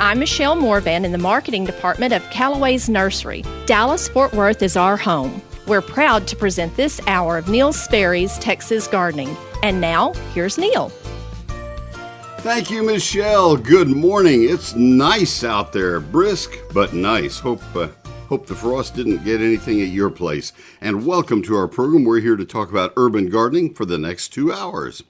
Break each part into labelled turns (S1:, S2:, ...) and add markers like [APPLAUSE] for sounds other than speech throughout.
S1: I'm Michelle Morvan in the marketing department of Callaway's Nursery. Dallas Fort Worth is our home. We're proud to present this hour of Neil Sperry's Texas Gardening. And now, here's Neil.
S2: Thank you, Michelle. Good morning. It's nice out there, brisk but nice. Hope uh, hope the frost didn't get anything at your place. And welcome to our program. We're here to talk about urban gardening for the next two hours.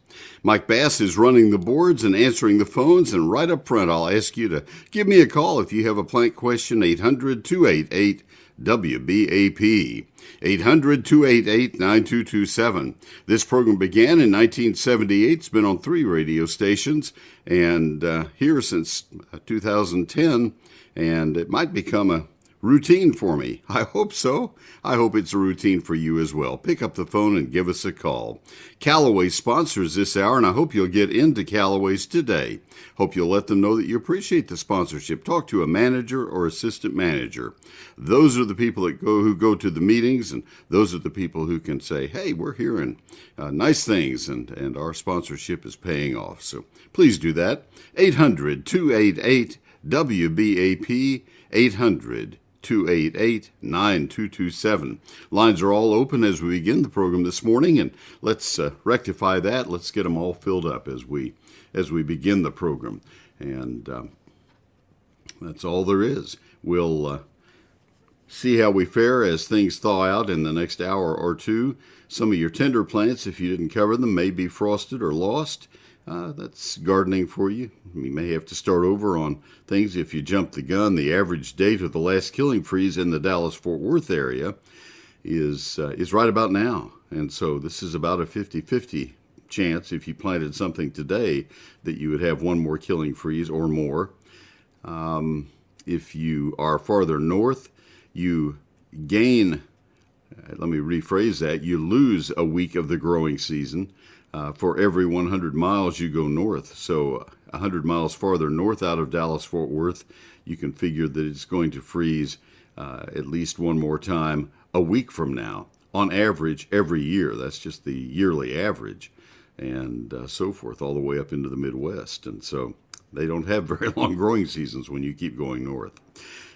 S2: Mike Bass is running the boards and answering the phones. And right up front, I'll ask you to give me a call if you have a plant question, 800 288 WBAP. 800 288 9227. This program began in 1978. It's been on three radio stations and uh, here since 2010. And it might become a routine for me. [LAUGHS] I hope so. I hope it's a routine for you as well. Pick up the phone and give us a call. Callaway sponsors this hour, and I hope you'll get into Callaway's today. Hope you'll let them know that you appreciate the sponsorship. Talk to a manager or assistant manager. Those are the people that go who go to the meetings, and those are the people who can say, "Hey, we're hearing uh, nice things, and and our sponsorship is paying off." So please do that. 800 288 WBAP 800 288 9227. Lines are all open as we begin the program this morning, and let's uh, rectify that. Let's get them all filled up as we as we begin the program. And um, that's all there is. We'll uh, see how we fare as things thaw out in the next hour or two. Some of your tender plants, if you didn't cover them, may be frosted or lost. Uh, that's gardening for you. You may have to start over on things if you jump the gun. The average date of the last killing freeze in the Dallas Fort Worth area is uh, is right about now, and so this is about a 50-50 chance if you planted something today that you would have one more killing freeze or more. Um, if you are farther north, you gain. Uh, let me rephrase that. You lose a week of the growing season uh, for every 100 miles you go north. So 100 miles farther north out of Dallas Fort Worth, you can figure that it's going to freeze uh, at least one more time a week from now, on average every year. That's just the yearly average, and uh, so forth, all the way up into the Midwest. And so they don't have [LAUGHS] very long growing seasons when you keep going north.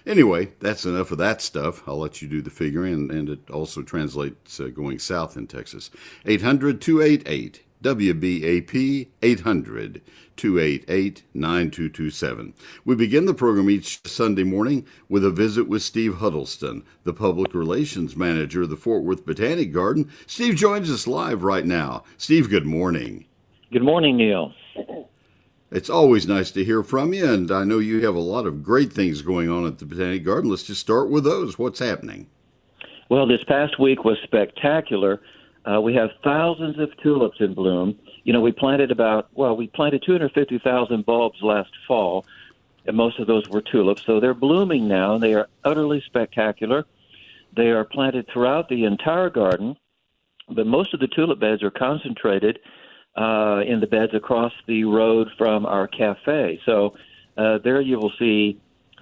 S2: Anyway, that's enough of that stuff. I'll let you do the figuring, and, and it also translates uh, going south in Texas. 800 288 WBAP 800 288 9227. We begin the program each Sunday morning with a visit with Steve Huddleston, the Public Relations Manager of the Fort Worth Botanic Garden. Steve joins us live right now. Steve, good morning.
S3: Good morning, Neil.
S2: It's always nice to hear from you, and I know you have a lot of great things going on at the Botanic Garden. Let's just start with those. What's happening?
S3: Well, this past week was spectacular. Uh, we have thousands of tulips in bloom. You know, we planted about, well, we planted 250,000 bulbs last fall, and most of those were tulips. So they're blooming now, and they are utterly spectacular. They are planted throughout the entire garden, but most of the tulip beds are concentrated uh, in the beds across the road from our cafe. So uh, there you will see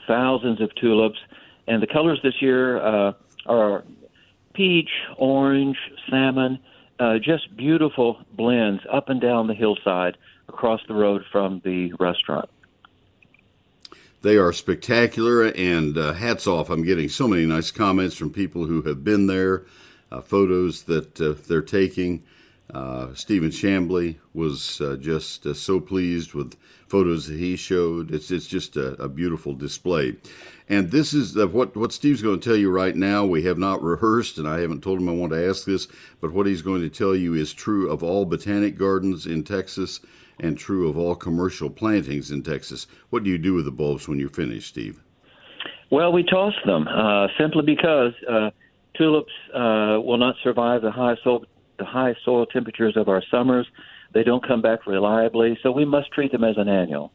S3: thousands of tulips, and the colors this year uh, are peach, orange, salmon, uh, just beautiful blends up and down the hillside across the road from the restaurant.
S2: They are spectacular, and uh, hats off. I'm getting so many nice comments from people who have been there, uh, photos that uh, they're taking. Uh, Stephen Shambly was uh, just uh, so pleased with photos that he showed. It's it's just a, a beautiful display. And this is the, what what Steve's going to tell you right now. We have not rehearsed, and I haven't told him I want to ask this, but what he's going to tell you is true of all botanic gardens in Texas and true of all commercial plantings in Texas. What do you do with the bulbs when you're finished, Steve?
S3: Well, we toss them uh, simply because uh, tulips will not survive the high soil the high soil temperatures of our summers. They don't come back reliably, so we must treat them as an annual.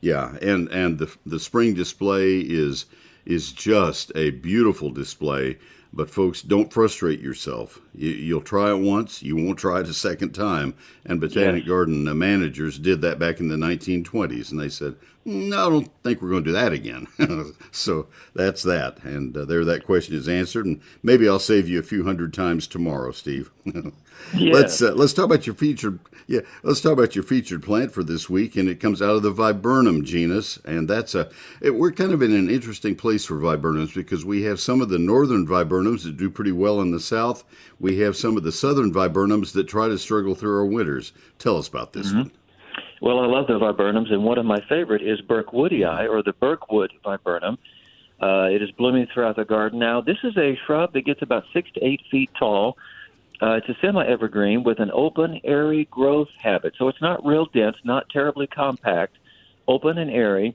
S2: Yeah, and and the the spring display is is just a beautiful display. But folks, don't frustrate yourself. You, will try it once, you won't try it a second time. And Botanic yes. Garden managers did that back in the 1920s, and they said, "No, I don't think we're going to do that again." [LAUGHS] so that's that, and uh, there that question is answered. And maybe I'll save you a few hundred times tomorrow, Steve. [LAUGHS] Yes. Let's uh, let's talk about your featured yeah let's talk about your featured plant for this week, and it comes out of the viburnum genus, and that's a it, we're kind of in an interesting place for viburnums because we have some of the northern viburnums that do pretty well in the south. We have some of the southern viburnums that try to struggle through our winters. Tell us about this mm-hmm. one.
S3: Well, I love the viburnums, and one of my favorite is Burkwoodii, or the Burkwood viburnum. Uh, it is blooming throughout the garden now. This is a shrub that gets about six to eight feet tall. Uh, it's a semi-evergreen with an open, airy growth habit. So it's not real dense, not terribly compact, open and airy.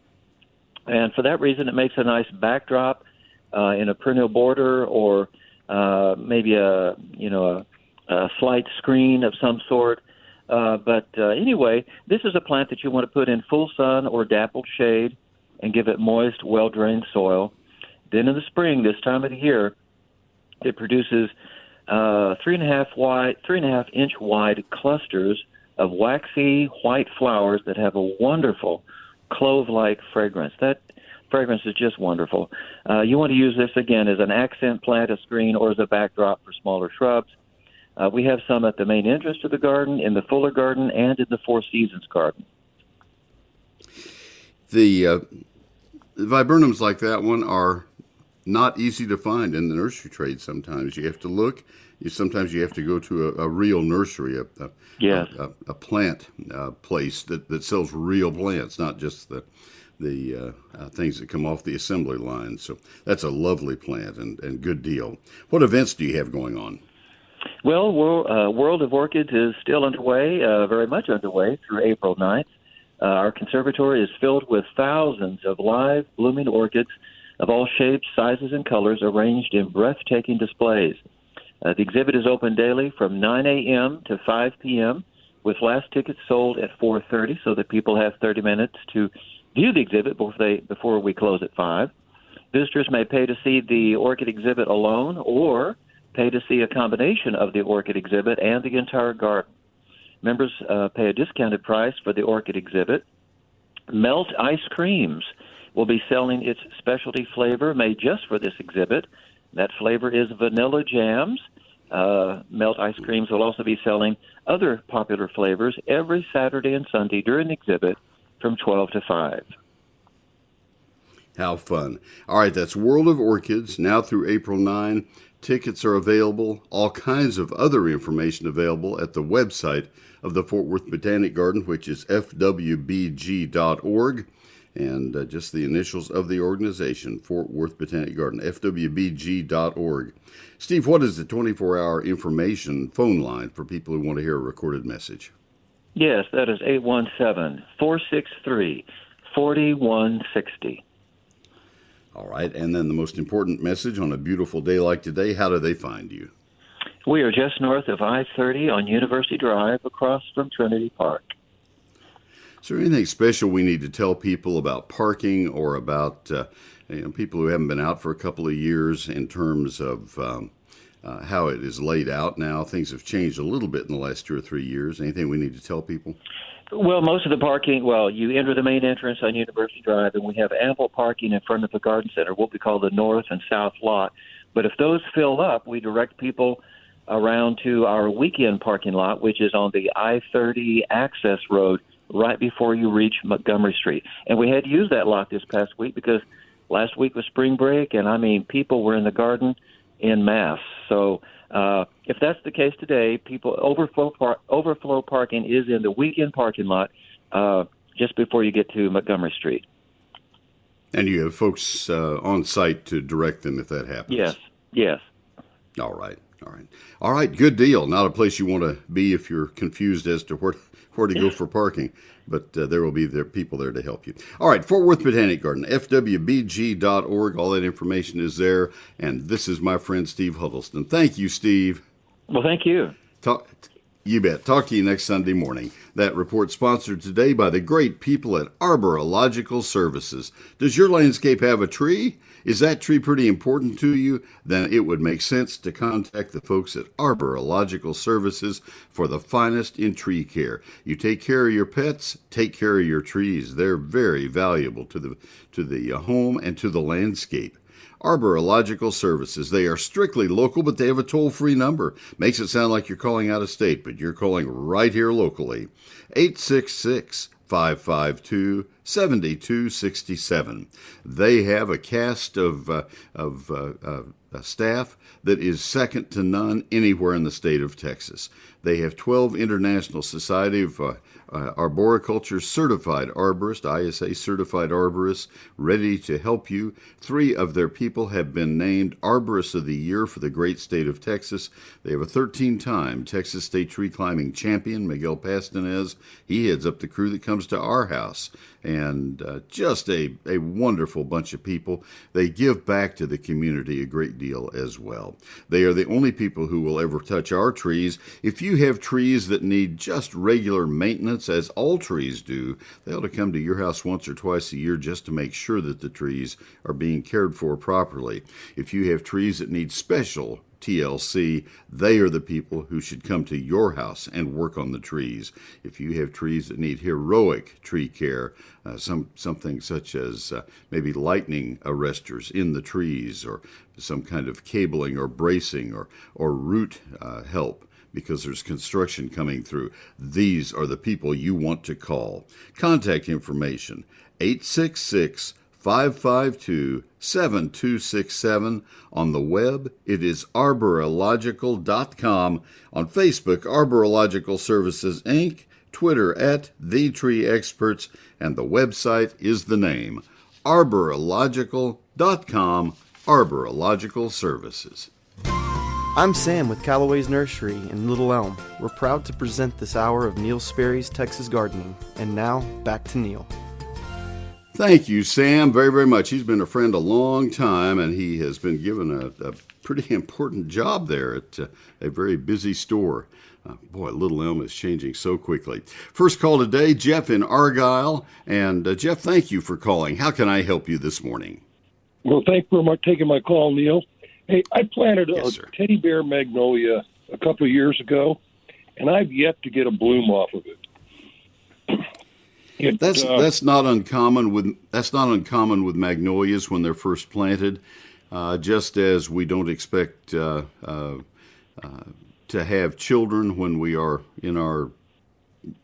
S3: And for that reason, it makes a nice backdrop uh, in a perennial border or uh, maybe a you know a, a slight screen of some sort. Uh, but uh, anyway, this is a plant that you want to put in full sun or dappled shade and give it moist, well drained soil. Then in the spring, this time of the year, it produces uh, three and a half wide, three and a half inch wide clusters of waxy white flowers that have a wonderful clove-like fragrance. That fragrance is just wonderful. Uh, you want to use this again as an accent plant, a screen, or as a backdrop for smaller shrubs. Uh, we have some at the main entrance to the garden, in the Fuller Garden, and in the Four Seasons Garden.
S2: The uh, viburnums like that one are not easy to find in the nursery trade. Sometimes you have to look. You sometimes you have to go to a, a real nursery, a a,
S3: yes.
S2: a, a plant uh, place that, that sells real plants, not just the the uh, uh, things that come off the assembly line. So that's a lovely plant and, and good deal. What events do you have going on?
S3: Well, World, uh, World of Orchids is still underway, uh, very much underway through April 9th. Uh, our conservatory is filled with thousands of live blooming orchids of all shapes, sizes, and colors arranged in breathtaking displays. Uh, the exhibit is open daily from 9 a.m. to 5 p.m. with last tickets sold at 4:30, so that people have 30 minutes to view the exhibit before they before we close at 5. Visitors may pay to see the orchid exhibit alone or pay to see a combination of the orchid exhibit and the entire garden. Members uh, pay a discounted price for the orchid exhibit. Melt ice creams will be selling its specialty flavor made just for this exhibit. That flavor is vanilla jams. Uh, Melt ice creams will also be selling other popular flavors every Saturday and Sunday during the exhibit from 12 to 5.
S2: How fun. All right, that's World of Orchids now through April 9. Tickets are available, all kinds of other information available at the website of the Fort Worth Botanic Garden, which is fwbg.org, and uh, just the initials of the organization, Fort Worth Botanic Garden, fwbg.org. Steve, what is the 24 hour information phone line for people who want to hear a recorded message?
S3: Yes, that is 817 463 4160.
S2: All right. And then the most important message on a beautiful day like today how do they find you?
S3: We are just north of I 30 on University Drive across from Trinity Park.
S2: Is there anything special we need to tell people about parking or about uh, you know, people who haven't been out for a couple of years in terms of um, uh, how it is laid out now? Things have changed a little bit in the last two or three years. Anything we need to tell people?
S3: Well, most of the parking, well, you enter the main entrance on University Drive, and we have ample parking in front of the garden center, what we call the north and south lot. But if those fill up, we direct people around to our weekend parking lot, which is on the I 30 access road right before you reach Montgomery Street. And we had to use that lot this past week because last week was spring break, and I mean, people were in the garden in mass. So uh, if that's the case today, people overflow par- overflow parking is in the weekend parking lot uh, just before you get to Montgomery Street.
S2: And you have folks uh, on site to direct them if that happens.
S3: Yes. Yes.
S2: All right. All right. All right. Good deal. Not a place you want to be if you're confused as to where where to go [LAUGHS] for parking, but uh, there will be there people there to help you. All right, Fort Worth Botanic Garden, fwbg.org. All that information is there. And this is my friend Steve Huddleston. Thank you, Steve.
S3: Well, thank you.
S2: Talk, you bet. Talk to you next Sunday morning. That report sponsored today by the great people at Arborological Services. Does your landscape have a tree? Is that tree pretty important to you? Then it would make sense to contact the folks at Arborological Services for the finest in tree care. You take care of your pets, take care of your trees. They're very valuable to the to the uh, home and to the landscape. Arborological Services. They are strictly local, but they have a toll free number. Makes it sound like you're calling out of state, but you're calling right here locally. 866 552 7267. They have a cast of, uh, of uh, uh, staff that is second to none anywhere in the state of Texas. They have 12 International Society of uh, uh, arboriculture certified arborists, ISA certified arborists, ready to help you. Three of their people have been named Arborists of the Year for the great state of Texas. They have a 13 time Texas State Tree Climbing Champion, Miguel Pastanez. He heads up the crew that comes to our house and uh, just a, a wonderful bunch of people. They give back to the community a great deal as well. They are the only people who will ever touch our trees. If you have trees that need just regular maintenance, as all trees do, they ought to come to your house once or twice a year just to make sure that the trees are being cared for properly. If you have trees that need special TLC, they are the people who should come to your house and work on the trees. If you have trees that need heroic tree care, uh, some something such as uh, maybe lightning arresters in the trees, or some kind of cabling or bracing or or root uh, help because there's construction coming through. These are the people you want to call. Contact information 866 552 7267. On the web, it is arborological.com. On Facebook, Arborological Services Inc., Twitter at The Tree Experts, and the website is the name arborological.com, Arborological Services.
S4: I'm Sam with Callaway's Nursery in Little Elm. We're proud to present this hour of Neil Sperry's Texas Gardening. And now, back to Neil.
S2: Thank you, Sam, very, very much. He's been a friend a long time, and he has been given a, a pretty important job there at uh, a very busy store. Uh, boy, Little Elm is changing so quickly. First call today, Jeff in Argyle. And uh, Jeff, thank you for calling. How can I help you this morning?
S5: Well, thank you for taking my call, Neil. Hey, I planted
S2: yes,
S5: a
S2: sir.
S5: teddy bear magnolia a couple of years ago, and I've yet to get a bloom off of it.
S2: It, that's uh, that's not uncommon with that's not uncommon with magnolias when they're first planted. Uh, just as we don't expect uh, uh, uh, to have children when we are in our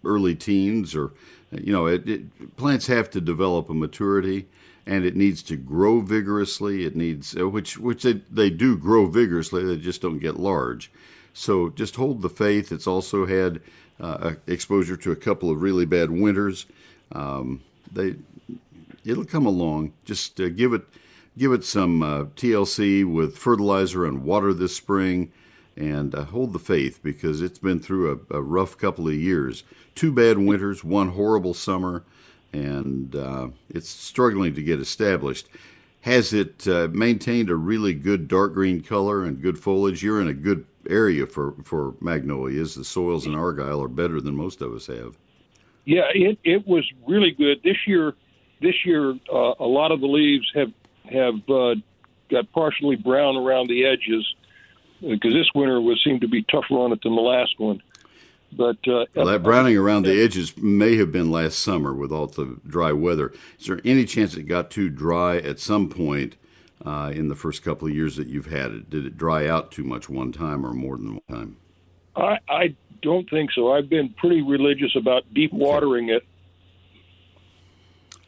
S2: early teens, or you know, it, it, plants have to develop a maturity, and it needs to grow vigorously. It needs uh, which which they, they do grow vigorously. They just don't get large. So just hold the faith. It's also had exposure to a couple of really bad winters. Um, they it'll come along. Just uh, give it give it some uh, TLC with fertilizer and water this spring, and uh, hold the faith because it's been through a, a, rough couple of years. Two bad winters, one horrible summer, and uh, it's struggling to get established. Has it uh, maintained a really good dark green color and good foliage? You're in a good area for, for magnolias. The soils in Argyle are better than most of us have.
S5: Yeah, it it was really good this year. This year, uh, a lot of the leaves have have uh, got partially brown around the edges because this winter was seemed to be tougher on it than the last one. But uh,
S2: well, that browning around the edges may have been last summer with all the dry weather. Is there any chance it got too dry at some point uh, in the first couple of years that you've had it? Did it dry out too much one time or more than one time?
S5: I, I don't think so. I've been pretty religious about deep watering it.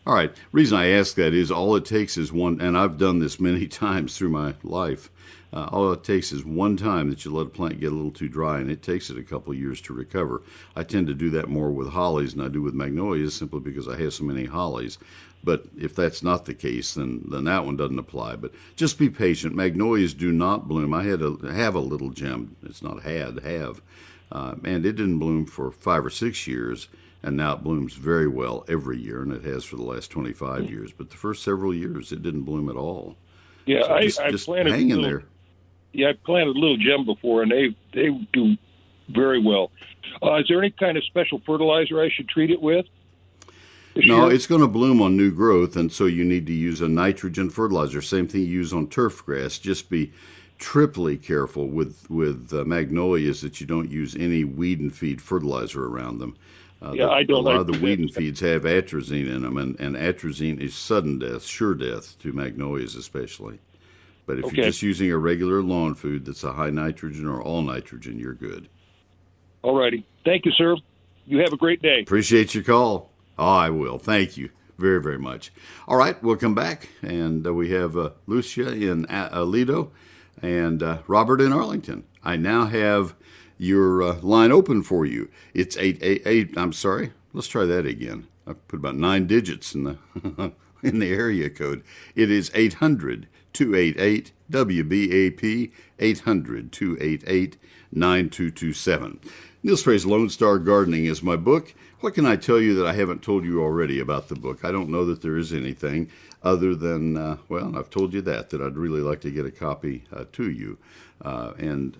S2: All right. Reason I ask that is all it takes is one, and I've done this many [LAUGHS] times through my life. Uh, all it takes is one time that you let a plant get a little too dry, and it takes it a couple years to recover. I tend to do that more with hollies than I do with magnolias, simply because I have so many hollies. But if that's not the case, then then that one doesn't apply. But just be patient. Magnolias do not bloom. I had a have a little gem. It's not had have uh, and it didn't bloom for five or six years, and now it blooms very well every year, and it has for the last 25 years. But the first several years, it didn't bloom at all.
S5: Yeah, so just, I, I
S2: just
S5: planted
S2: hang in
S5: little,
S2: there.
S5: Yeah, I planted a little gem before, and they they do very well. Uh, is there any kind of special fertilizer I should treat it with?
S2: No, it's going to bloom on new growth, and so you need to use a nitrogen fertilizer. Same thing you use on turf grass. Just be triply careful with with uh, magnolias that you don't use any weed and feed fertilizer around them.
S5: Uh, yeah, the, I don't.
S2: A lot
S5: like
S2: of the weed and feeds have atrazine in them, and, and atrazine is sudden death, sure death to magnolias especially. But if
S5: Okay.
S2: you're just using a regular lawn food that's a high nitrogen or all nitrogen, you're good.
S5: All righty. Thank you, sir. You have a great day.
S2: Appreciate your call. Oh, I will. Thank you very, very much. All right, we'll come back, and uh, we have uh, Lucia in Aledo and uh, Robert in Arlington. I now have your uh, line open for you. It's eight eight eight. I'm sorry. Let's try that again. I put about nine digits in the [LAUGHS] in the area code. It is 800 288 WBAP 800 288 9227. Neil Sperry's Lone Star Gardening is my book. What can I tell you that I haven't told you already about the book? I don't know that there is anything other than, uh, well, I've told you that, that I'd really like to get a copy uh, to you. Uh, and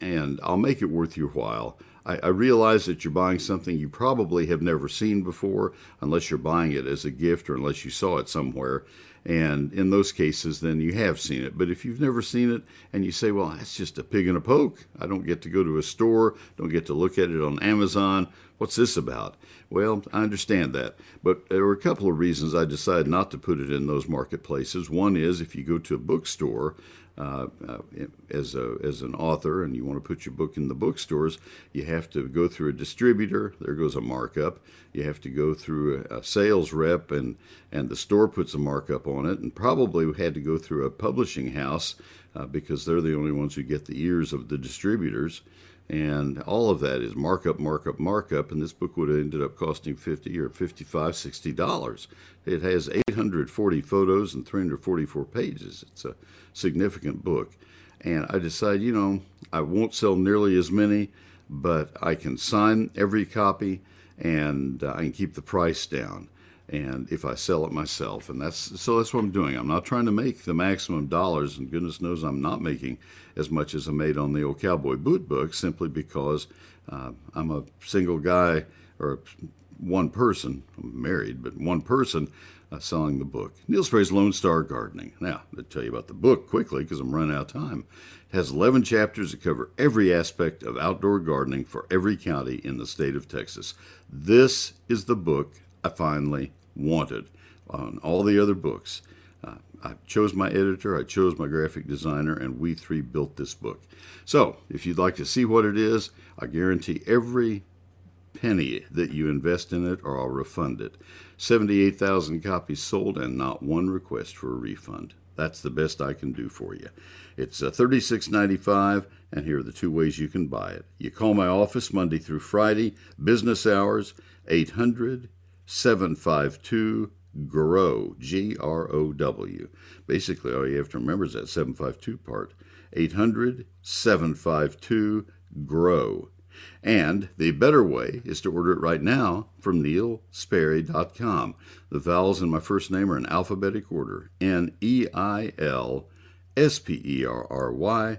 S2: and I'll make it worth your while. I, I realize that you're buying something you probably have never seen before, unless you're buying it as a gift or unless you saw it somewhere. And in those cases, then you have seen it. But if you've never seen it and you say, well, that's just a pig in a poke, I don't get to go to a store, don't get to look at it on Amazon, what's this about? Well, I understand that. But there were a couple of reasons I decided not to put it in those marketplaces. One is if you go to a bookstore, uh, uh, as a as an author and you want to put your book in the bookstores, you have to go through a distributor. There goes a markup. You have to go through a, a sales rep, and and the store puts a markup on it, and probably had to go through a publishing house uh, because they're the only ones who get the ears of the distributors. And all of that is markup, markup, markup. And this book would have ended up costing 50 or 55 $60. It has 840 photos and 344 pages. It's a significant book. And I decided, you know, I won't sell nearly as many, but I can sign every copy and uh, I can keep the price down. And if I sell it myself, and that's so that's what I'm doing. I'm not trying to make the maximum dollars, and goodness knows I'm not making as much as I made on the old cowboy boot book, simply because uh, I'm a single guy or one person. I'm married, but one person uh, selling the book. Neil Sperry's Lone Star Gardening. Now, I'll tell you about the book quickly because I'm running out of time. It has 11 chapters that cover every aspect of outdoor gardening for every county in the state of Texas. This is the book I finally wanted on all the other books. Uh, I chose my editor, I chose my graphic designer, and we three built this book. So, if you'd like to see what it is, I guarantee every penny that you invest in it or I'll refund it. 78,000 copies sold and not one request for a refund. That's the best I can do for you. It's uh, $36.95, and here are the two ways you can buy it. You call my office Monday through Friday, business hours, 800 752 GROW, G R O W. Basically, all you have to remember is that 752 part. 800 752 GROW. And the better way is to order it right now from neilsperry.com. The vowels in my first name are in alphabetic order N E I L S P E R R Y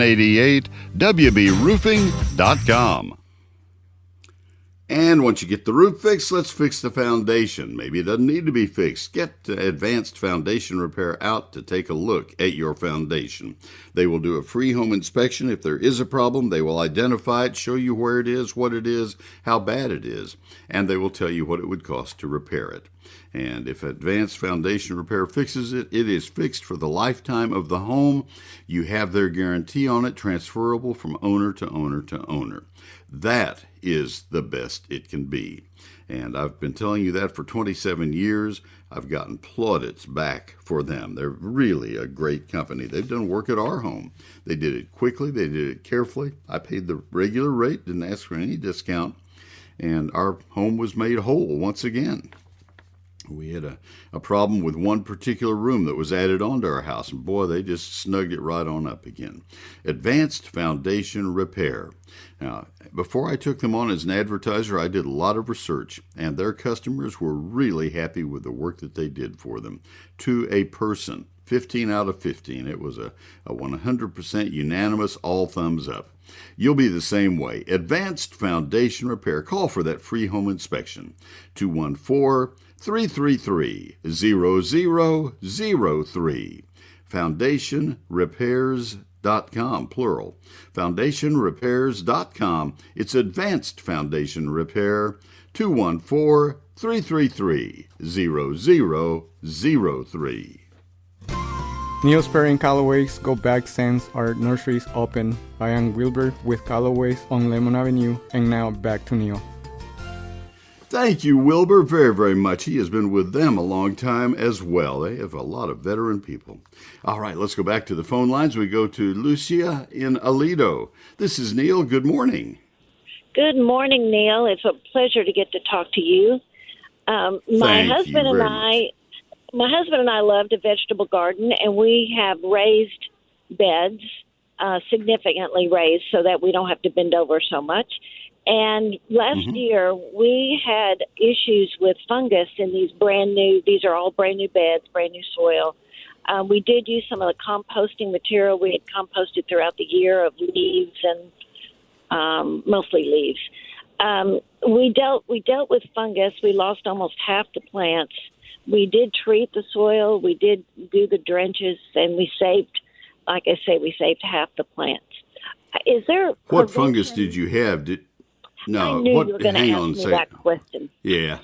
S2: WBRoofing.com. And once you get the roof fixed, let's fix the foundation. Maybe it doesn't need to be fixed. Get Advanced Foundation Repair out to take a look at your foundation. They will do a free home inspection. If there is a problem, they will identify it, show you where it is, what it is, how bad it is, and they will tell you what it would cost to repair it. And if Advanced Foundation Repair fixes it, it is fixed for the lifetime of the home. You have their guarantee on it, transferable from owner to owner to owner. That is the best it can be. And I've been telling you that for 27 years. I've gotten plaudits back for them. They're really a great company. They've done work at our home. They did it quickly, they did it carefully. I paid the regular rate, didn't ask for any discount, and our home was made whole once again. We had a, a problem with one particular room that was added onto our house, and boy, they just snugged it right on up again. Advanced Foundation Repair. Now, before I took them on as an advertiser, I did a lot of research, and their customers were really happy with the work that they did for them to a person. 15 out of 15. It was a, a 100% unanimous all thumbs up. You'll be the same way. Advanced Foundation Repair. Call for that free home inspection. 214 333 0003. FoundationRepairs.com, plural. FoundationRepairs.com. It's Advanced Foundation Repair. 214 333 0003.
S6: Neil and Callaway's Go Back since our nurseries open. Ryan Wilbur with Callaway's on Lemon Avenue, and now back to Neil.
S2: Thank you, Wilbur, very, very much. He has been with them a long time as well. They have a lot of veteran people. All right, let's go back to the phone lines. We go to Lucia in Aledo. This is Neil. Good morning.
S7: Good morning, Neil. It's a pleasure to get to talk to you. Um, my
S2: Thank
S7: husband and I, my husband and I loved a vegetable garden, and we have raised beds uh, significantly raised so that we don't have to bend over so much. And last
S2: Mm-hmm.
S7: year we had issues with fungus in these brand new. These are all brand new beds, brand new soil. Um, we did use some of the composting material we had composted throughout the year of leaves and um, mostly leaves. Um, we dealt we dealt with fungus. We lost almost half the plants. We did treat the soil. We did do the drenches, and we saved, like I say, we saved half the plants. Is there
S2: What fungus did you have? Did no?
S7: I knew
S2: what?
S7: you were going to
S2: hang
S7: ask
S2: on,
S7: me
S2: say
S7: that question.
S2: yeah.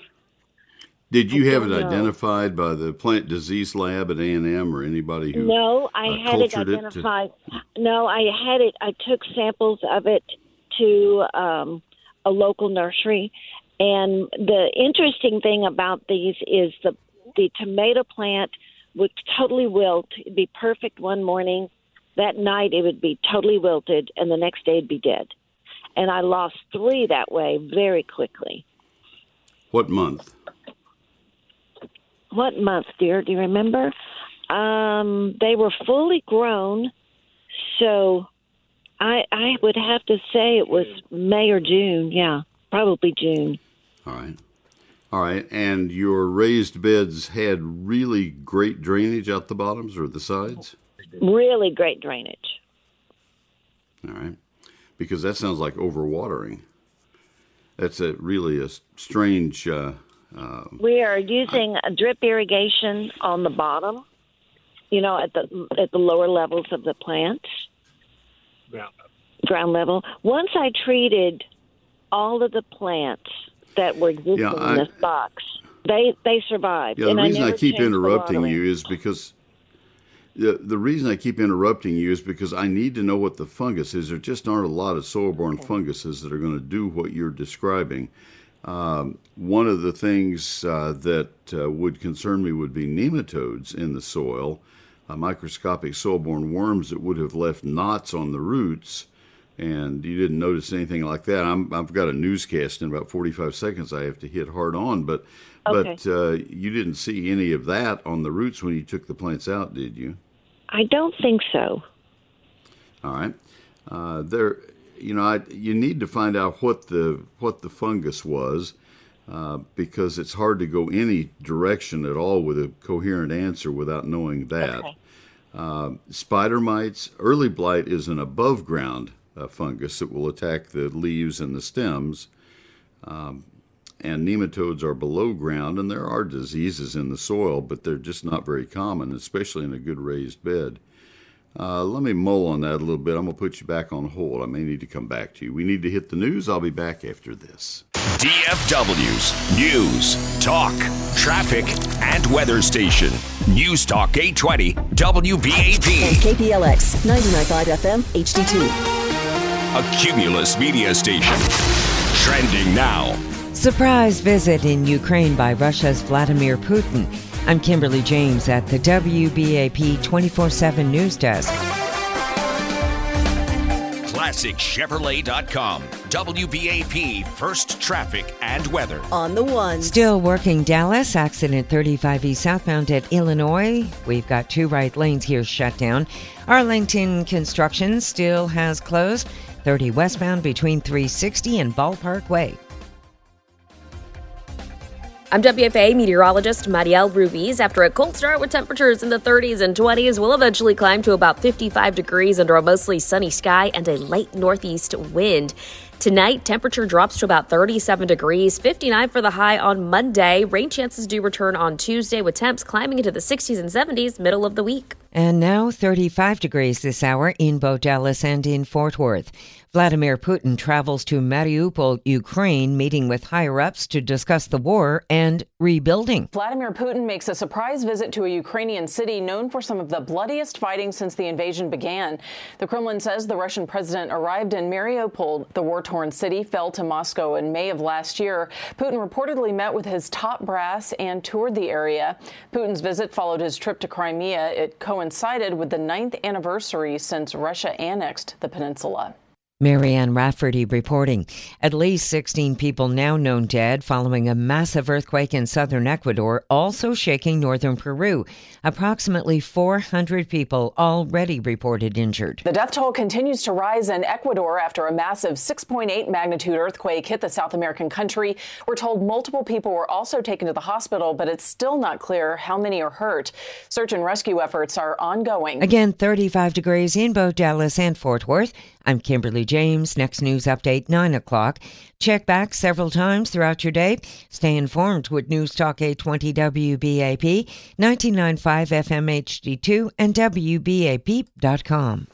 S2: Did you
S7: I
S2: have it
S7: know.
S2: identified by the plant disease lab at A and M or anybody who?
S7: No, I
S2: uh,
S7: had it
S2: cultured it to-
S7: identified. No, I had it. I took samples of it to um, a local nursery, and the interesting thing about these is the the tomato plant would totally wilt. It'd be perfect one morning. That night, it would be totally wilted, and the next day, it'd be dead. And I lost three that way very quickly.
S2: What month?
S7: what month, dear? Do you remember? Um, they were fully grown, so I I would have to say it was May or June. Yeah, probably June.
S2: All right. All right. And your raised beds had really great drainage out the bottoms or the sides?
S7: Really great drainage.
S2: All right. Because that sounds like overwatering. That's a really a strange. Uh, uh,
S7: We are using a drip irrigation on the bottom. You know, at the at the lower levels of the plants, ground level. Once I treated all of the plants that were existing
S2: Yeah, I-
S7: in this box, they they survived.
S2: yeah, the
S7: and
S2: reason I,
S7: never
S2: keep interrupting you is because the the reason I keep interrupting you is because I need to know what the fungus is. There just aren't a lot of soil-borne funguses that are going to do what you're describing. Um, one of the things uh, that uh, would concern me would be nematodes in the soil, uh, microscopic soil-borne worms that would have left knots on the roots. And you didn't notice anything like that. I'm, I've got a newscast in about 45 seconds. I have to hit hard on, but but uh, you didn't see any of that on the roots when you took the plants out, did you?
S7: I don't think so.
S2: All right. Uh, there, you know, I, you need to find out what the what the fungus was, uh, because it's hard to go any direction at all with a coherent answer without knowing that.
S7: Okay.
S2: Uh, spider mites, early blight is an above ground uh, fungus that will attack the leaves and the stems. Um, and nematodes are below ground, and there are diseases in the soil, but they're just not very common, especially in a good raised bed. Uh, let me mull on that a little bit. I'm going to put you back on hold. I may need to come back to you. We need to hit the news. I'll be back after this.
S8: DFW's News, Talk, Traffic, and Weather Station. News Talk 820 WBAP.
S9: KPLX 99.5 FM HD2.
S8: A Cumulus media station. Trending now.
S10: Surprise visit in Ukraine by Russia's Vladimir Putin. I'm Kimberly James at the WBAP 24 7 News Desk.
S8: ClassicChevrolet.com. WBAP First Traffic and Weather.
S9: On the one.
S10: Still working Dallas, accident 35E southbound at Illinois. We've got two right lanes here shut down. Arlington Construction still has closed. 30 westbound between 360 and Ballpark Way.
S11: I'm WFAA meteorologist Marielle Ruiz. After a cold start with temperatures in the 30s and 20s, we'll eventually climb to about 55 degrees under a mostly sunny sky and a light northeast wind. Tonight, temperature drops to about 37 degrees, 59 for the high on Monday. Rain chances do return on Tuesday with temps climbing into the 60s and 70s middle of the week.
S10: And now 35 degrees this hour in both Dallas and in Fort Worth. Vladimir Putin travels to Mariupol, Ukraine, meeting with higher ups to discuss the war and rebuilding.
S12: Vladimir Putin makes a surprise visit to a Ukrainian city known for some of the bloodiest fighting since the invasion began. The Kremlin says the Russian president arrived in Mariupol. The war torn city fell to Moscow in May of last year. Putin reportedly met with his top brass and toured the area. Putin's visit followed his trip to Crimea. It coincided with the ninth anniversary since Russia annexed the peninsula.
S10: Marianne Rafferty reporting. At least 16 people now known dead following a massive earthquake in southern Ecuador, also shaking northern Peru. Approximately 400 people already reported injured.
S12: The death toll continues to rise in Ecuador after a massive 6.8 magnitude earthquake hit the South American country. We're told multiple people were also taken to the hospital, but it's still not clear how many are hurt. Search and rescue efforts are ongoing.
S10: Again, 35 degrees in both Dallas and Fort Worth. I'm Kimberly James. Next news update, 9 o'clock. Check back several times throughout your day. Stay informed with News Talk 820 WBAP, 99.5 FM HD2, and WBAP.com.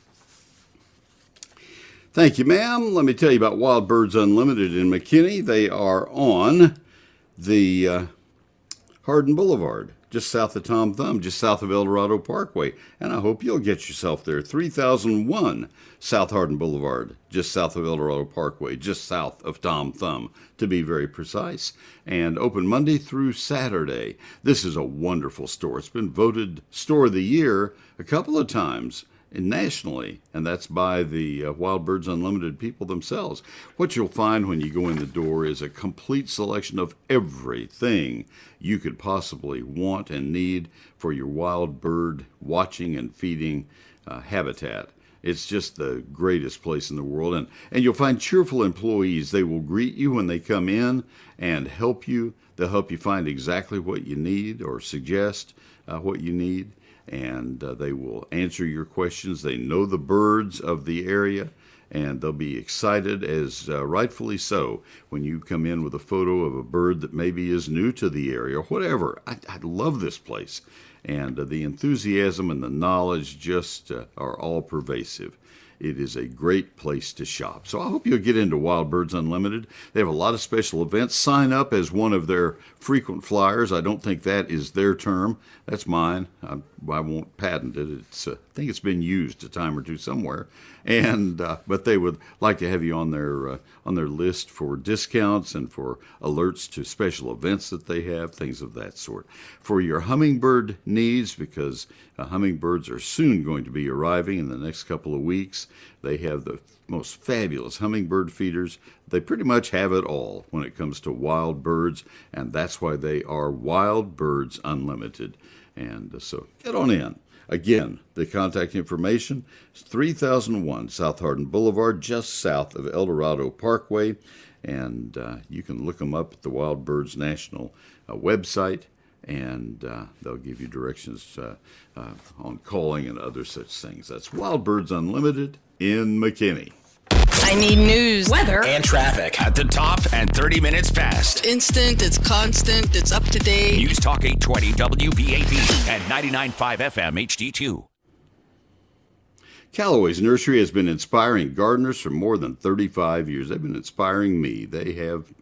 S2: Thank you, ma'am. Let me tell you about Wild Birds Unlimited in McKinney. They are on the uh, Hardin Boulevard just south of Tom Thumb, just south of El Dorado Parkway. And I hope you'll get yourself there. 3001 South Hardin Boulevard, just south of El Dorado Parkway, just south of Tom Thumb, to be very precise. And open Monday through Saturday. This is a wonderful store. It's been voted Store of the Year a couple of times nationally, and that's by the uh, Wild Birds Unlimited people themselves. What you'll find when you go in the door is a complete selection of everything you could possibly want and need for your wild bird watching and feeding uh, habitat. It's just the greatest place in the world, and, and you'll find cheerful employees. They will greet you when they come in and help you. They'll help you find exactly what you need or suggest uh, what you need and uh, they will answer your questions. They know the birds of the area, and they'll be excited, as uh, rightfully so, when you come in with a photo of a bird that maybe is new to the area or whatever. I, I love this place, and uh, the enthusiasm and the knowledge just uh, are all pervasive. It is a great place to shop. So I hope you'll get into Wild Birds Unlimited. They have a lot of special events. Sign up as one of their frequent flyers. I don't think that is their term. That's mine. I, I won't patent it. It's, uh, I think it's been used a time or two somewhere. And uh, but they would like to have you on their uh, on their list for discounts and for alerts to special events that they have, things of that sort. For your hummingbird needs, because uh, hummingbirds are soon going to be arriving in the next couple of weeks. They have the most fabulous hummingbird feeders. They pretty much have it all when it comes to wild birds, and that's why they are Wild Birds Unlimited. And uh, so get on in. Again, the contact information is 3001 South Hardin Boulevard, just south of El Dorado Parkway. And uh, you can look them up at the Wild Birds National uh, website, and uh, they'll give you directions uh, uh, on calling and other such things. That's Wild Birds Unlimited in McKinney.
S13: I need news, weather,
S8: and traffic at the top and 30 minutes past.
S13: Instant, it's constant, it's up to date.
S8: News Talk 820 WBAP and 99.5 FM HD2.
S2: Callaway's Nursery has been inspiring gardeners for more than 35 years. They've been inspiring me. They have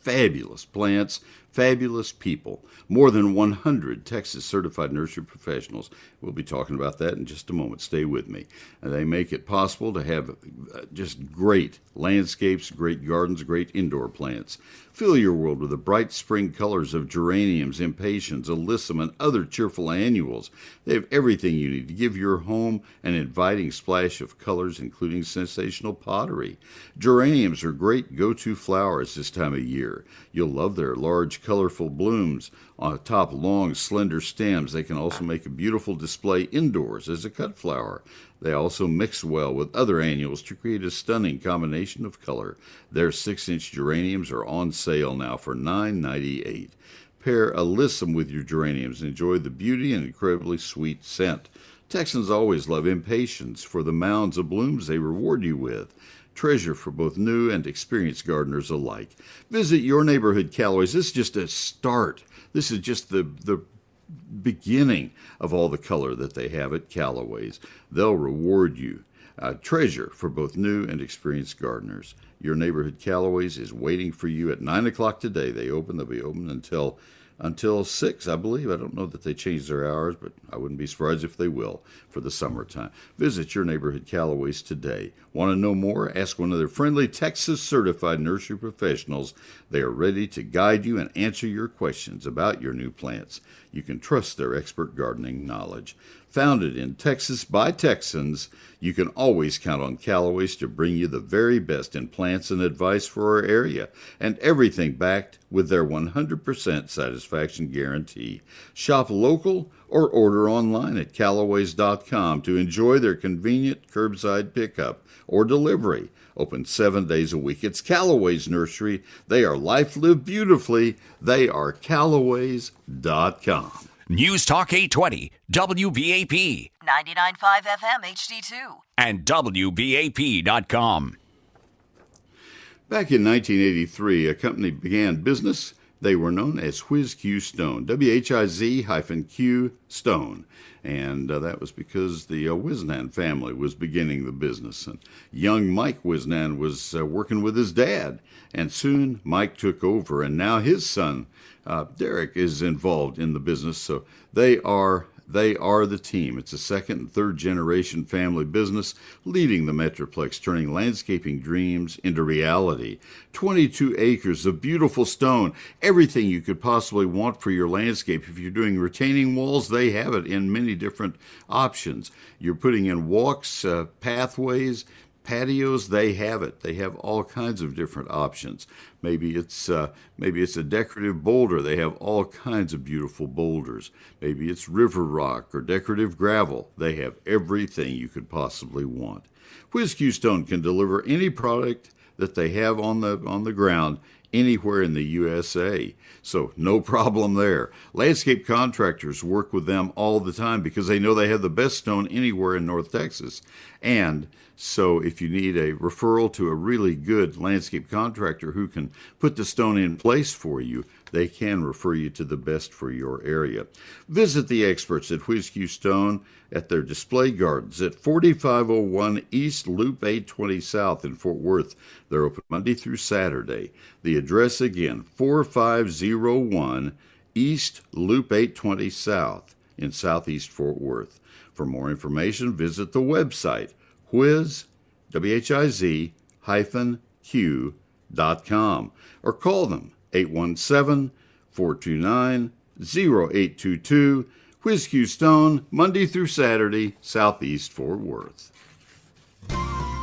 S2: fabulous plants, fabulous people. More than 100 Texas certified nursery professionals. We'll be talking about that in just a moment. Stay with me. And they make it possible to have uh, just great landscapes, great gardens, great indoor plants. Fill your world with the bright spring colors of geraniums, impatiens, alyssum, and other cheerful annuals. They have everything you need to give your home an inviting splash of colors, including sensational pottery. Geraniums are great go to flowers this time of year. You'll love their large, colorful blooms on top long, slender stems. They can also make a beautiful display indoors as a cut flower. They also mix well with other annuals to create a stunning combination of color. Their 6 inch geraniums are on sale now for $9.98. pair alyssum with your geraniums enjoy the beauty and incredibly sweet scent. Texans always love impatiens for the mounds of blooms they reward you with. Treasure for both new and experienced gardeners alike. Visit your neighborhood Callaway's. This is just a start. This is just the, the beginning of all the color that they have at Callaway's. They'll reward you. A treasure for both new and experienced gardeners. Your neighborhood Callaway's is waiting for you at 9 o'clock today. They open, they'll be open until until 6, I believe. I don't know that they changed their hours, but I wouldn't be surprised if they will for the summertime. Visit your neighborhood Callaway's today. Want to know more? Ask one of their friendly Texas certified nursery professionals. They are ready to guide you and answer your questions about your new plants. You can trust their expert gardening knowledge. Founded in Texas by Texans, you can always count on Callaway's to bring you the very best in plants and advice for our area, and everything backed with their 100% satisfaction guarantee. Shop local or order online at callaways.com to enjoy their convenient curbside pickup or delivery. Open seven days a week. It's Callaway's Nursery. They are life lived beautifully. They are callaways.com.
S8: News Talk 820, WBAP,
S9: 99.5 FM HD2.
S8: and WBAP.com.
S2: Back in 1983, a company began business. They were known as Whiz Q Stone, W H I Z hyphen Q Stone. And uh, that was because the uh, Wisnan family was beginning the business. And young Mike Wisnan was uh, working with his dad. And soon Mike took over, and now his son, uh, Derek, is involved in the business. So they are they are the team. It's a second and third generation family business leading the Metroplex, turning landscaping dreams into reality. 22 acres of beautiful stone, everything you could possibly want for your landscape. If you're doing retaining walls, they have it in many different options. You're putting in walks, uh, pathways, patios they have it. They have all kinds of different options. Maybe it's uh, maybe it's a decorative boulder. They have all kinds of beautiful boulders. Maybe it's river rock or decorative gravel. They have everything you could possibly want. Whiz stone can deliver any product that they have on the on the ground anywhere in the USA. So no [LAUGHS] problem there. Landscape contractors work with them all the time because they know they have the best stone anywhere in North Texas. And so if you need a referral to a really good landscape contractor who can put the stone in place for you, they can refer you to the best for your area. Visit the experts at Whiz Q Stone at their display gardens at 4501 East Loop 820 South in Fort Worth. They're open Monday through Saturday. The address again 4501 East Loop 820 South in Southeast Fort Worth. For more information, visit the website whiz, W-H-I-Z, hyphen Q dot com or call them 817-429-0822 Whiz Q Stone, Monday through Saturday, Southeast Fort Worth.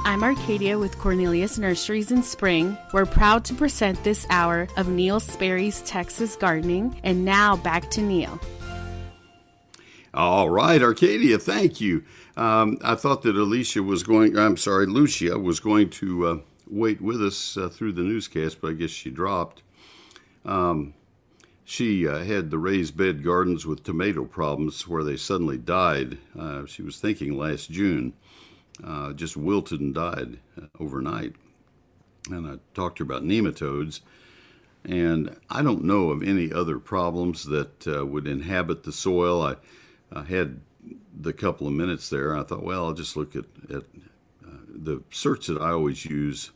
S14: I'm Arcadia with Cornelius Nurseries in Spring. We're proud to present this hour of Neil Sperry's Texas Gardening. And now back to Neil.
S2: All right, Arcadia, thank you. Um, I thought that Alicia was going, I'm sorry, Lucia was going to uh, wait with us uh, through the newscast, but I guess she dropped. Um, she uh, had the raised bed gardens with tomato problems where they suddenly died. Uh, she was thinking last June, uh, just wilted and died uh, overnight. And I talked to her about nematodes. And I don't know of any other problems that would inhabit the soil. I, I had the couple of minutes there, I thought, well, I'll just look at, at uh, the search that I always use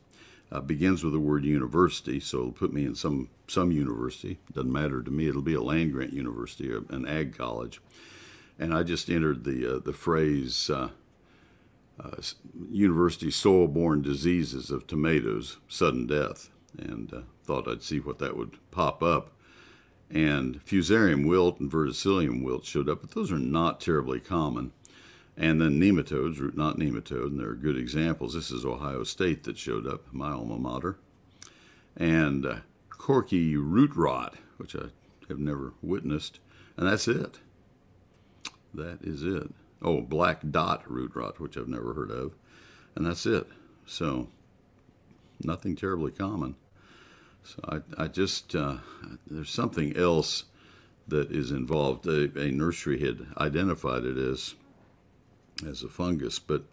S2: uh, begins with the word university, so it'll put me in some some university. Doesn't matter to me. It'll be a land grant university or an ag college, and I just entered the uh, the phrase uh, uh, university soil-borne diseases of tomatoes, sudden death, and uh, thought I'd see what that would pop up and fusarium wilt and verticillium wilt showed up, but those are not terribly common. And then nematodes, root knot nematode, and there are good examples. This is Ohio State that showed up, my alma mater. And uh, corky root rot, which I have never witnessed, and that's it. That is it. Oh, black dot root rot, which I've never heard of, and that's it. So, nothing terribly common. So I, I just uh, there's something else that is involved. A, a nursery had identified it as as a fungus, but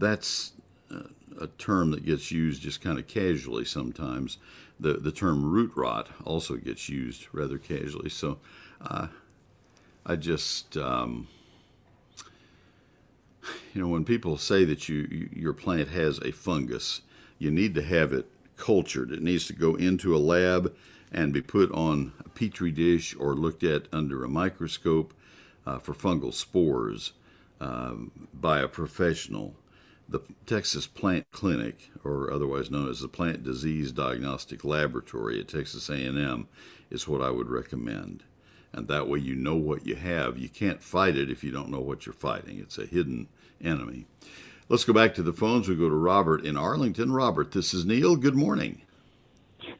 S2: that's uh, a term that gets used just kind of casually sometimes. The the term root rot also gets used rather casually. So uh, I just um, you know when people say that you, you your plant has a fungus, you need to have it cultured. It needs to go into a lab and be put on a petri dish or looked at under a microscope uh, for fungal spores um, by a professional. The Texas Plant Clinic, or otherwise known as the Plant Disease Diagnostic Laboratory at Texas A&M, is what I would recommend. And that way you know what you have. You can't fight it if you don't know what you're fighting. It's a hidden enemy. Let's go back to the phones. We go to Robert in Arlington. Robert, this is Neil. Good morning.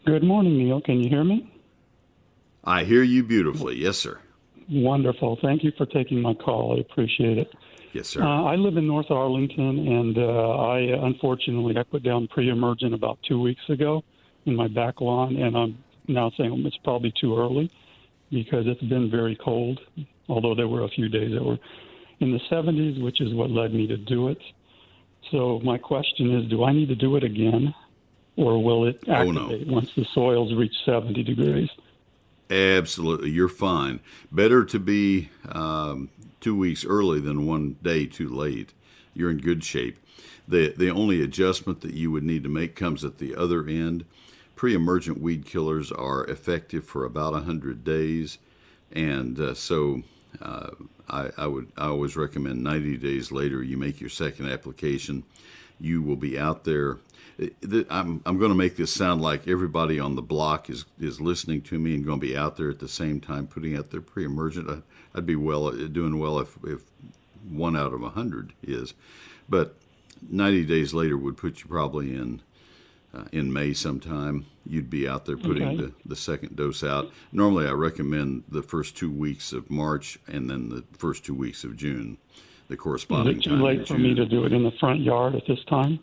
S15: Good morning, Neil. Can you hear me?
S2: I hear you beautifully. Yes, sir.
S15: Wonderful. Thank you for taking my call. I appreciate it.
S2: Yes, sir.
S15: Uh, I live in North Arlington, and uh, I unfortunately I put down pre-emergent about two weeks ago in my back lawn, and I'm now saying it's probably too early because it's been very cold. Although there were a few days that were in the 70s, which is what led me to do it. So my question is, do I need to do it again, or will it activate
S2: oh, no.
S15: once the soils reach 70 degrees?
S2: Absolutely, you're fine. Better to be um, two weeks early than one day too late. You're in good shape. The the only adjustment that you would need to make comes at the other end. Pre-emergent weed killers are effective for about hundred days, and uh, so uh, I, I would I always recommend 90 days later you make your second application. You will be out there I'm I'm going to make this sound like everybody on the block is is listening to me and going to be out there at the same time putting out their pre-emergent. I, I'd be well doing well if if one out of a hundred is, but 90 days later would put you probably in uh, in May sometime. You'd be out there putting okay. the, the second dose out. Normally, I recommend the first two weeks of March and then the first two weeks of June, the corresponding.
S15: Is it too late for me to do it in the front yard at this time?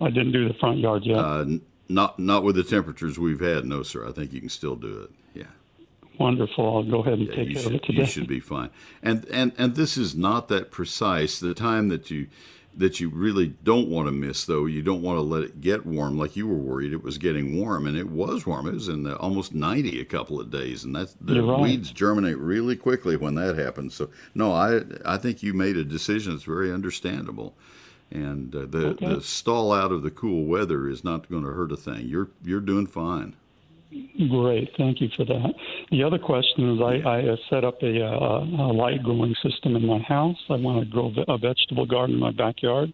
S15: I didn't do the front yard yet.
S2: Uh, not not with the temperatures we've had, no, sir. I think you can still do it. Yeah.
S15: Wonderful. I'll go ahead and
S2: yeah,
S15: take care
S2: should,
S15: of it today.
S2: You should be fine. And and and this is not that precise. The time that you that you really don't want to miss, though, you don't want to let it get warm like you were worried it was getting warm, and it was warm. It was in the almost 90 a couple of days, and that's the
S15: right.
S2: weeds germinate really quickly when that happens. So, no, I I think you made a decision that's very understandable and uh, the
S15: okay.
S2: the stall out of the cool weather is not going to hurt a thing. You're you're doing fine.
S15: Great, thank you for that. The other question is, I, I uh, set up a, uh, a light growing system in my house. I want to grow a vegetable garden in my backyard,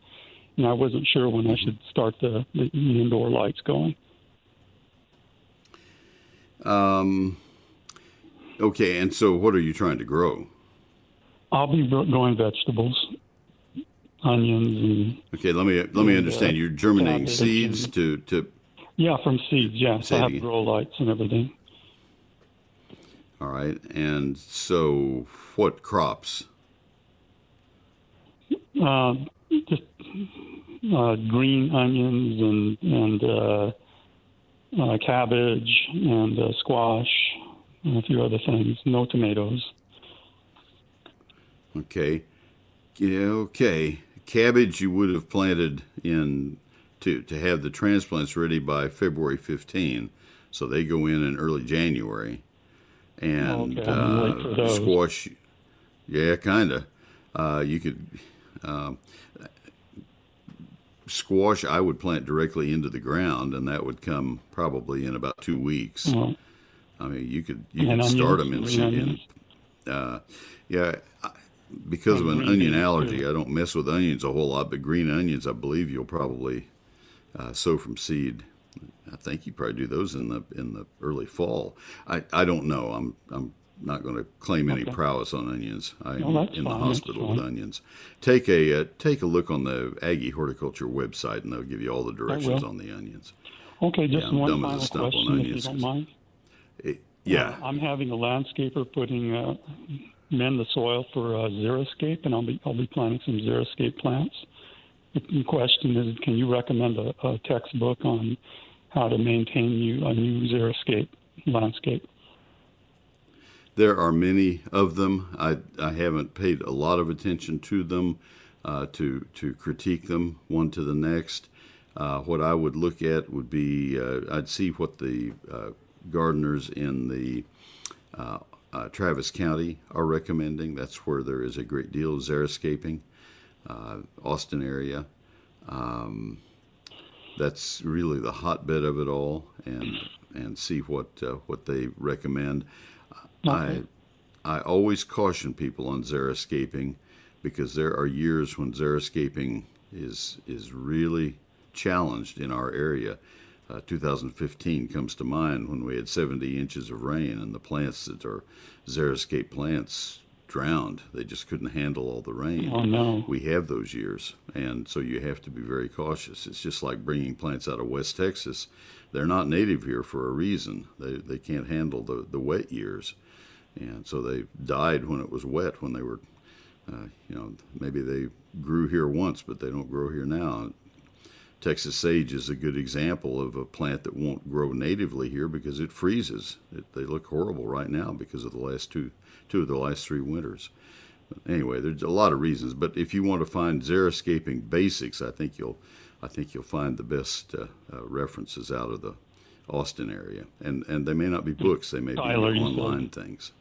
S15: and I wasn't sure when I
S2: Mm-hmm.
S15: should start the, the indoor lights going.
S2: Um. Okay, and so what are you trying to grow?
S15: I'll be growing vegetables onions and
S2: okay let me let me
S15: and,
S2: understand.
S15: Uh,
S2: you're germinating seeds
S15: and-
S2: to to
S15: yeah from seeds Yeah,
S2: Say
S15: I have grow lights and everything.
S2: All right and so what crops?
S15: Uh, just uh, green onions and and uh, uh, cabbage and uh, squash and a few other things. No tomatoes.
S2: Okay. Yeah okay cabbage you would have planted in to to have the transplants ready by February 15 so they go in in early January and
S15: Okay, I'm late for
S2: uh, squash yeah kind of uh, you could um, squash I would plant directly into the ground, and that would come probably in about two weeks.
S15: Oh.
S2: I mean, you could you could start them in, in uh, yeah. I- Because of an
S15: green
S2: onion allergy. I don't mess with onions a whole lot, but green onions, I believe you'll probably uh, sow from seed. I think you probably do those in the in the early fall. I, I don't know. I'm I'm not going to claim any
S15: Okay.
S2: prowess on onions. I'm
S15: No,
S2: in the
S15: fine, that's
S2: hospital with
S15: fine.
S2: onions. Take a uh, take a look on the Aggie Horticulture website, and they'll give you all the directions on the onions.
S15: okay just
S2: Yeah,
S15: one
S2: dumb as a
S15: final
S2: stump on
S15: question if you don't mind
S2: It- yeah,
S15: Uh, I'm having a landscaper putting uh, mend the soil for uh, xeriscape, and I'll be I'll be planting some xeriscape plants. The question is, can you recommend a, a textbook on how to maintain new, a new xeriscape landscape?
S2: there are many of them. I, I haven't paid a lot of attention to them uh, to to critique them one to the next. Uh, what I would look at would be uh, I'd see what the uh, gardeners in the uh, uh, Travis County are recommending. That's where there is a great deal of xeriscaping, Austin area. Um, that's really the hotbed of it all, and and see what what they recommend. Okay. I I always caution people on xeriscaping because there are years when xeriscaping is is really challenged in our area. Uh, 2015 comes to mind when we had 70 inches of rain and the plants that are xeriscape plants drowned. They just couldn't handle all the rain.
S15: Oh no!
S2: We have those years, and so you have to be very cautious. It's just like bringing plants out of West Texas. They're not native here for a reason. They they can't handle the the wet years and so they died when it was wet when they were uh, you know maybe they grew here once but they don't grow here now texas sage is a good example of a plant that won't grow natively here because it freezes it, they look horrible right now because of the last two two of the last three winters but anyway there's a lot of reasons but if you want to find xeriscaping basics i think you'll i think you'll find the best uh, uh, references out of the austin area and and they may not be books they may
S15: Tyler,
S2: be online things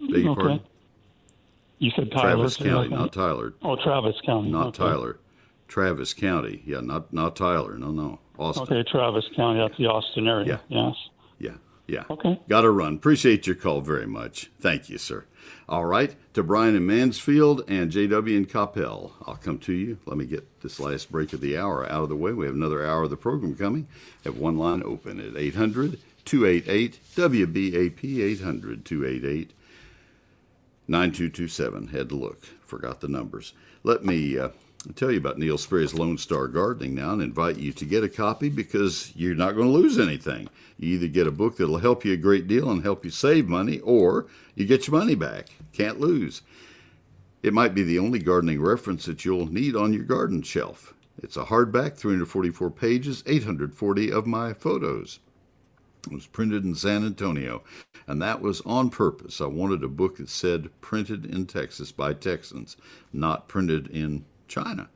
S15: Beg your okay. pardon? You said Tyler.
S2: Travis County, not Tyler.
S15: Oh, Travis County.
S2: Not
S15: okay.
S2: Tyler. Travis County. Yeah, not not Tyler. No, no. Austin.
S15: Okay, Travis County. That's the Austin area.
S2: Yeah.
S15: Yes.
S2: Yeah. Yeah.
S15: Okay.
S2: Got to run. Appreciate your call very much. Thank you, sir. All right. To Brian in Mansfield and JW in Coppell. I'll come to you. Let me get this last break of the hour out of the way. We have another hour of the program coming. Have one line open at 800 288 WBAP 800 288 9227. Had to look. Forgot the numbers. Let me uh, tell you about Neil Sperry's Lone Star Gardening now and invite you to get a copy because you're not going to lose anything. You either get a book that'll help you a great deal and help you save money, or you get your money back. Can't lose. It might be the only gardening reference that you'll need on your garden shelf. It's a hardback, 344 pages, 840 of my photos. It was printed in San Antonio, and that was on purpose. I wanted a book that said printed in Texas by Texans, not printed in China.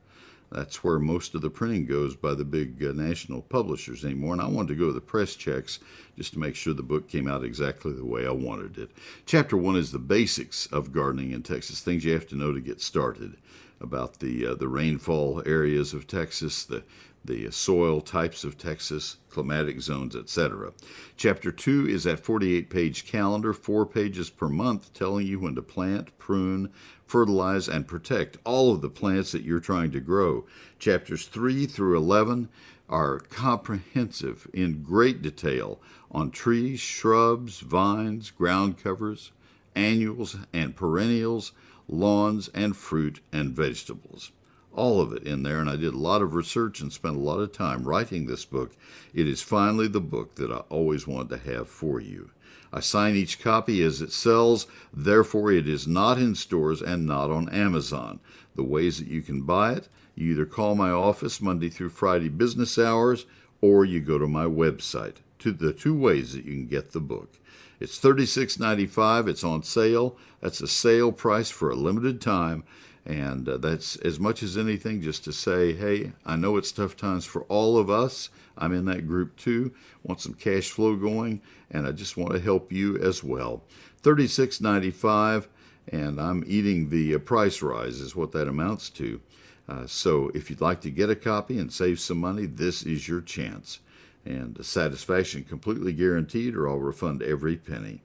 S2: That's where most of the printing goes by the big uh, national publishers anymore. And I wanted to go to the press checks just to make sure the book came out exactly the way I wanted it. Chapter one is the basics of gardening in Texas, things you have to know to get started about the uh, the rainfall areas of Texas, the the soil types of Texas, climatic zones, etc. Chapter 2 is that 48 page calendar, four pages per month, telling you when to plant, prune, fertilize, and protect all of the plants that you're trying to grow. Chapters 3 through 11 are comprehensive in great detail on trees, shrubs, vines, ground covers, annuals and perennials, lawns, and fruit and vegetables all of it in there, and I did a lot of research and spent a lot of time writing this book. It is finally the book that I always wanted to have for you. I sign each copy as it sells, therefore, it is not in stores and not on Amazon. The ways that you can buy it you either call my office Monday through Friday business hours or you go to my website. To the two ways that you can get the book. It's $36.95. It's on sale. That's a sale price for a limited time. And uh, that's as much as anything just to say, hey, I know it's tough times for all of us. I'm in that group too. Want some cash flow going, and I just want to help you as well. Thirty-six ninety-five, and I'm eating the uh, price rise is what that amounts to. Uh, so if you'd like to get a copy and save some money, this is your chance. And satisfaction completely guaranteed, or I'll refund every penny.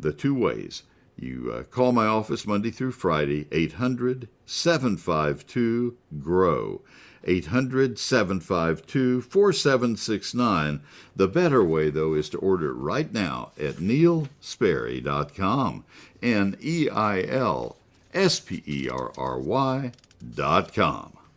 S2: The two ways you uh, call my office Monday through Friday, 800 752 GROW. 800 752 4769. The better way, though, is to order right now at neilsperry.com. N E I L S P E R R Y.com.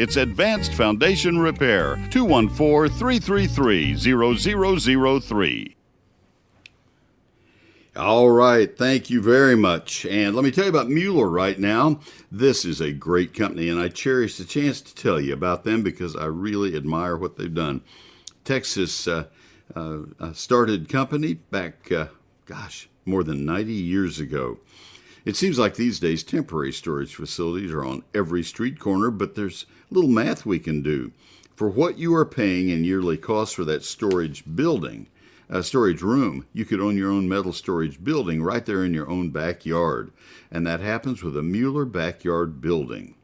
S2: it's Advanced Foundation Repair 214 333 0003. All right, thank you very much. And let me tell you about Mueller right now. This is a great company, and I cherish the chance to tell you about them because I really admire what they've done. Texas uh, uh, started company back, uh, gosh, more than 90 years ago. It seems like these days temporary storage facilities are on every street corner, but there's little math we can do. For what you are paying in yearly costs for that storage building, a storage room. You could own your own metal storage building right there in your own backyard. And that happens with a Mueller backyard building.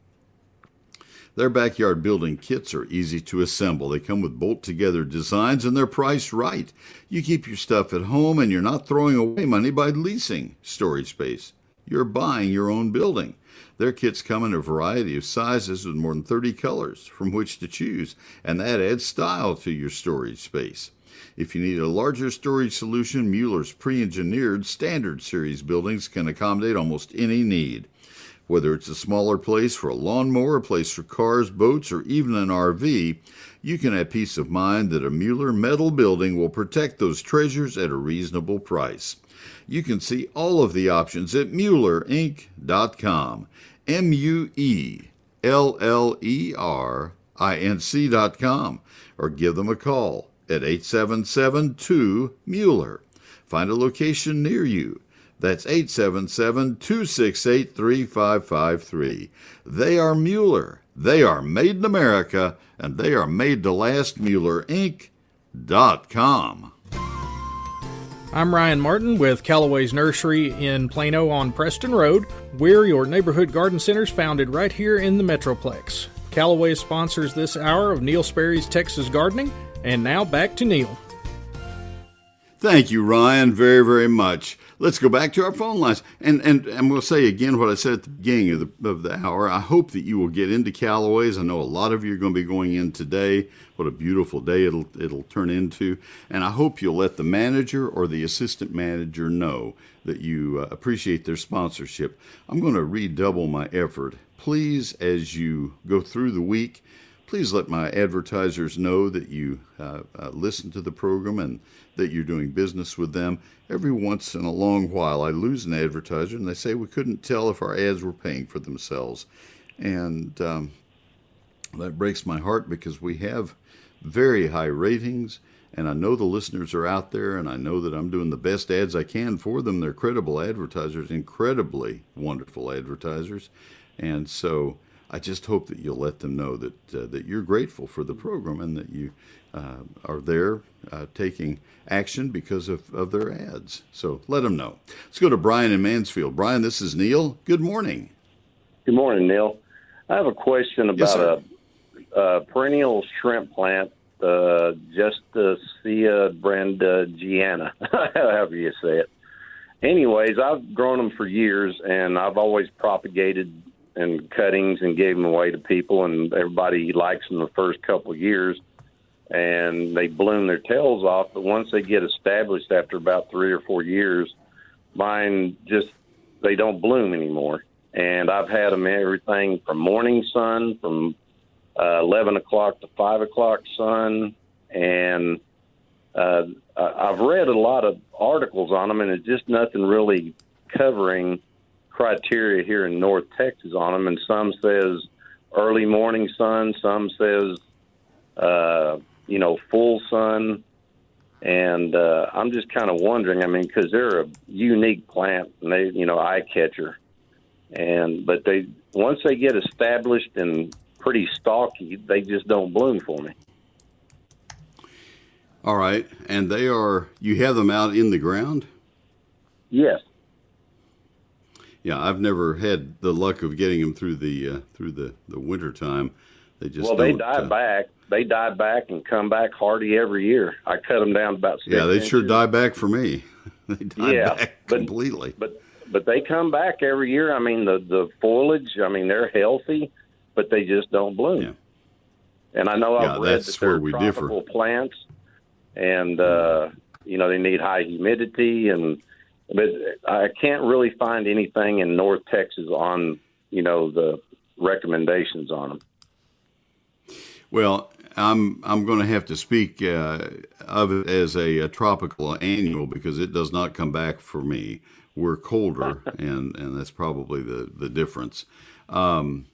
S2: Their backyard building kits are easy to assemble. They come with bolt together designs and they're priced right. You keep your stuff at home and you're not throwing away money by leasing storage space. You're buying your own building. Their kits come in a variety of sizes with more than 30 colors from which to choose, and that adds style to your storage space. If you need a larger storage solution, Mueller's pre engineered standard series buildings can accommodate almost any need. Whether it's a smaller place for a lawnmower, a place for cars, boats, or even an RV, you can have peace of mind that a Mueller metal building will protect those treasures at a reasonable price. You can see all of the options at MuellerInc.com. M U E L L E R I N C.com. Or give them a call at 8772 Mueller. Find a location near you. That's 877 268 3553. They are Mueller. They are made in America, and they are made to last. MuellerInc.com.
S16: I'm Ryan Martin with Callaway's Nursery in Plano on Preston Road. We're your neighborhood garden centers founded right here in the Metroplex. Callaway sponsors this hour of Neil Sperry's Texas Gardening and now back to Neil.
S2: Thank you, Ryan, very, very much. Let's go back to our phone lines. And, and, and we'll say again what I said at the beginning of the, of the hour. I hope that you will get into Callaway's. I know a lot of you are going to be going in today. What a beautiful day it'll, it'll turn into. And I hope you'll let the manager or the assistant manager know that you uh, appreciate their sponsorship. I'm going to redouble my effort. Please, as you go through the week, please let my advertisers know that you uh, uh, listen to the program and that you're doing business with them. Every once in a long while, I lose an advertiser and they say we couldn't tell if our ads were paying for themselves. And um, that breaks my heart because we have very high ratings. And I know the listeners are out there, and I know that I'm doing the best ads I can for them. They're credible advertisers, incredibly wonderful advertisers. And so I just hope that you'll let them know that uh, that you're grateful for the program and that you uh, are there uh, taking action because of, of their ads. So let them know. Let's go to Brian in Mansfield. Brian, this is Neil. Good morning.
S17: Good morning, Neil. I have a question about yes, a, a, perennial shrimp plant, uh, Justicia brandegeeana, [LAUGHS] however you say it. Anyways, I've grown them for years, and I've always propagated and cuttings and gave them away to people, and everybody likes them the first couple of years, and they bloom their tails off. But once they get established after about three or four years, mine just they don't bloom anymore. And I've had them everything from morning sun, from uh, eleven o'clock to five o'clock sun, and uh, I've read a lot of articles on them, and it's just nothing really covering criteria here in North Texas on them, and some says early morning sun, some says uh, you know full sun, and uh, I'm just kind of wondering. I mean, because they're a unique plant, and they you know eye catcher, and but they once they get established and pretty stalky, they just don't bloom for me.
S2: All right, and they are you have them out in the ground.
S17: Yes
S2: yeah, I've never had the luck of getting them through the uh, through the the winter time, They just
S17: well, they die
S2: uh,
S17: back. They die back and come back hardy every year. I cut them down about six
S2: Yeah, they
S17: inches.
S2: sure die back for me. [LAUGHS] they die
S17: Yeah,
S2: back
S17: but-
S2: completely.
S17: But but they come back every year. I mean, the the foliage. I mean, they're healthy, but they just don't bloom. And I know
S2: Yeah,
S17: I've read
S2: that's
S17: that they're
S2: where we differ.
S17: tropical plants, and uh, you know they need high humidity, and but I can't really find anything in North Texas on you know the recommendations on them.
S2: Well, I'm I'm going to have to speak uh, of it as a, a tropical annual because it does not come back for me. We're colder, [LAUGHS] and, and that's probably the the difference. Um,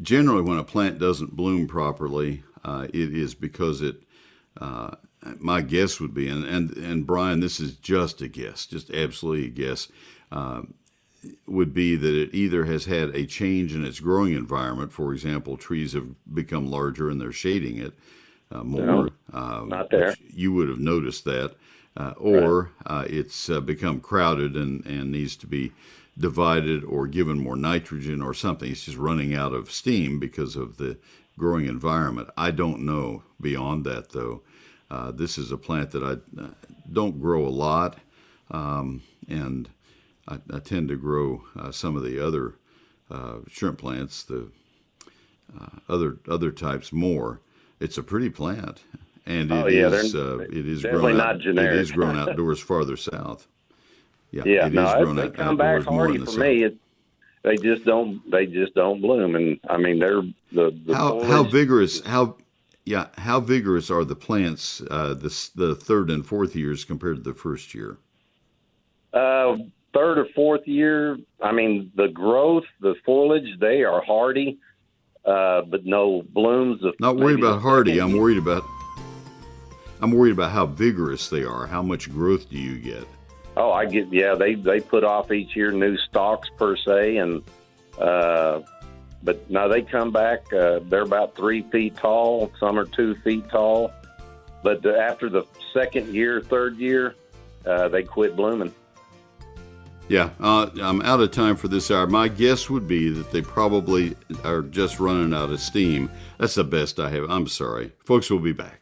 S2: generally, when a plant doesn't bloom properly, uh, it is because it. Uh, my guess would be, and, and and Brian, this is just a guess, just absolutely a guess. Um, would be that it either has had a change in its growing environment. For example, trees have become larger and they're shading it uh, more.
S17: No,
S2: um,
S17: not there.
S2: You would have noticed that. Uh, or uh, it's uh, become crowded and, and needs to be divided or given more nitrogen or something. It's just running out of steam because of the growing environment. I don't know beyond that, though. Uh, this is a plant that I uh, don't grow a lot, um, and I, I tend to grow uh, some of the other uh, shrimp plants, the uh, other other types more. It's a pretty plant, and
S17: Oh,
S2: it
S17: yeah,
S2: is, uh, it is
S17: definitely
S2: grown
S17: not
S2: out,
S17: generic.
S2: It is grown [LAUGHS] outdoors farther south. Yeah,
S17: yeah,
S2: it
S17: no,
S2: is grown
S17: they
S2: out,
S17: come back
S2: more
S17: hardy for
S2: south.
S17: me. It, they just don't. They just don't bloom, and I mean they're the, the
S2: how how vigorous how yeah how vigorous are the plants uh, this the third and fourth years compared to the first year?
S17: Uh, third or fourth year, I mean, the growth, the foliage, they are hardy, uh, but no blooms. Of
S2: Not worried about hardy. I'm worried about I'm worried about how vigorous they are. How much growth do you get?
S17: Oh, I get. Yeah, they they put off each year new stalks per se, and uh, but no, they come back. Uh, they're about three feet tall. Some are two feet tall, but after the second year, third year, uh, they quit blooming.
S2: Yeah, uh, I'm out of time for this hour. My guess would be that they probably are just running out of steam. That's the best I have. I'm sorry. Folks, we'll be back.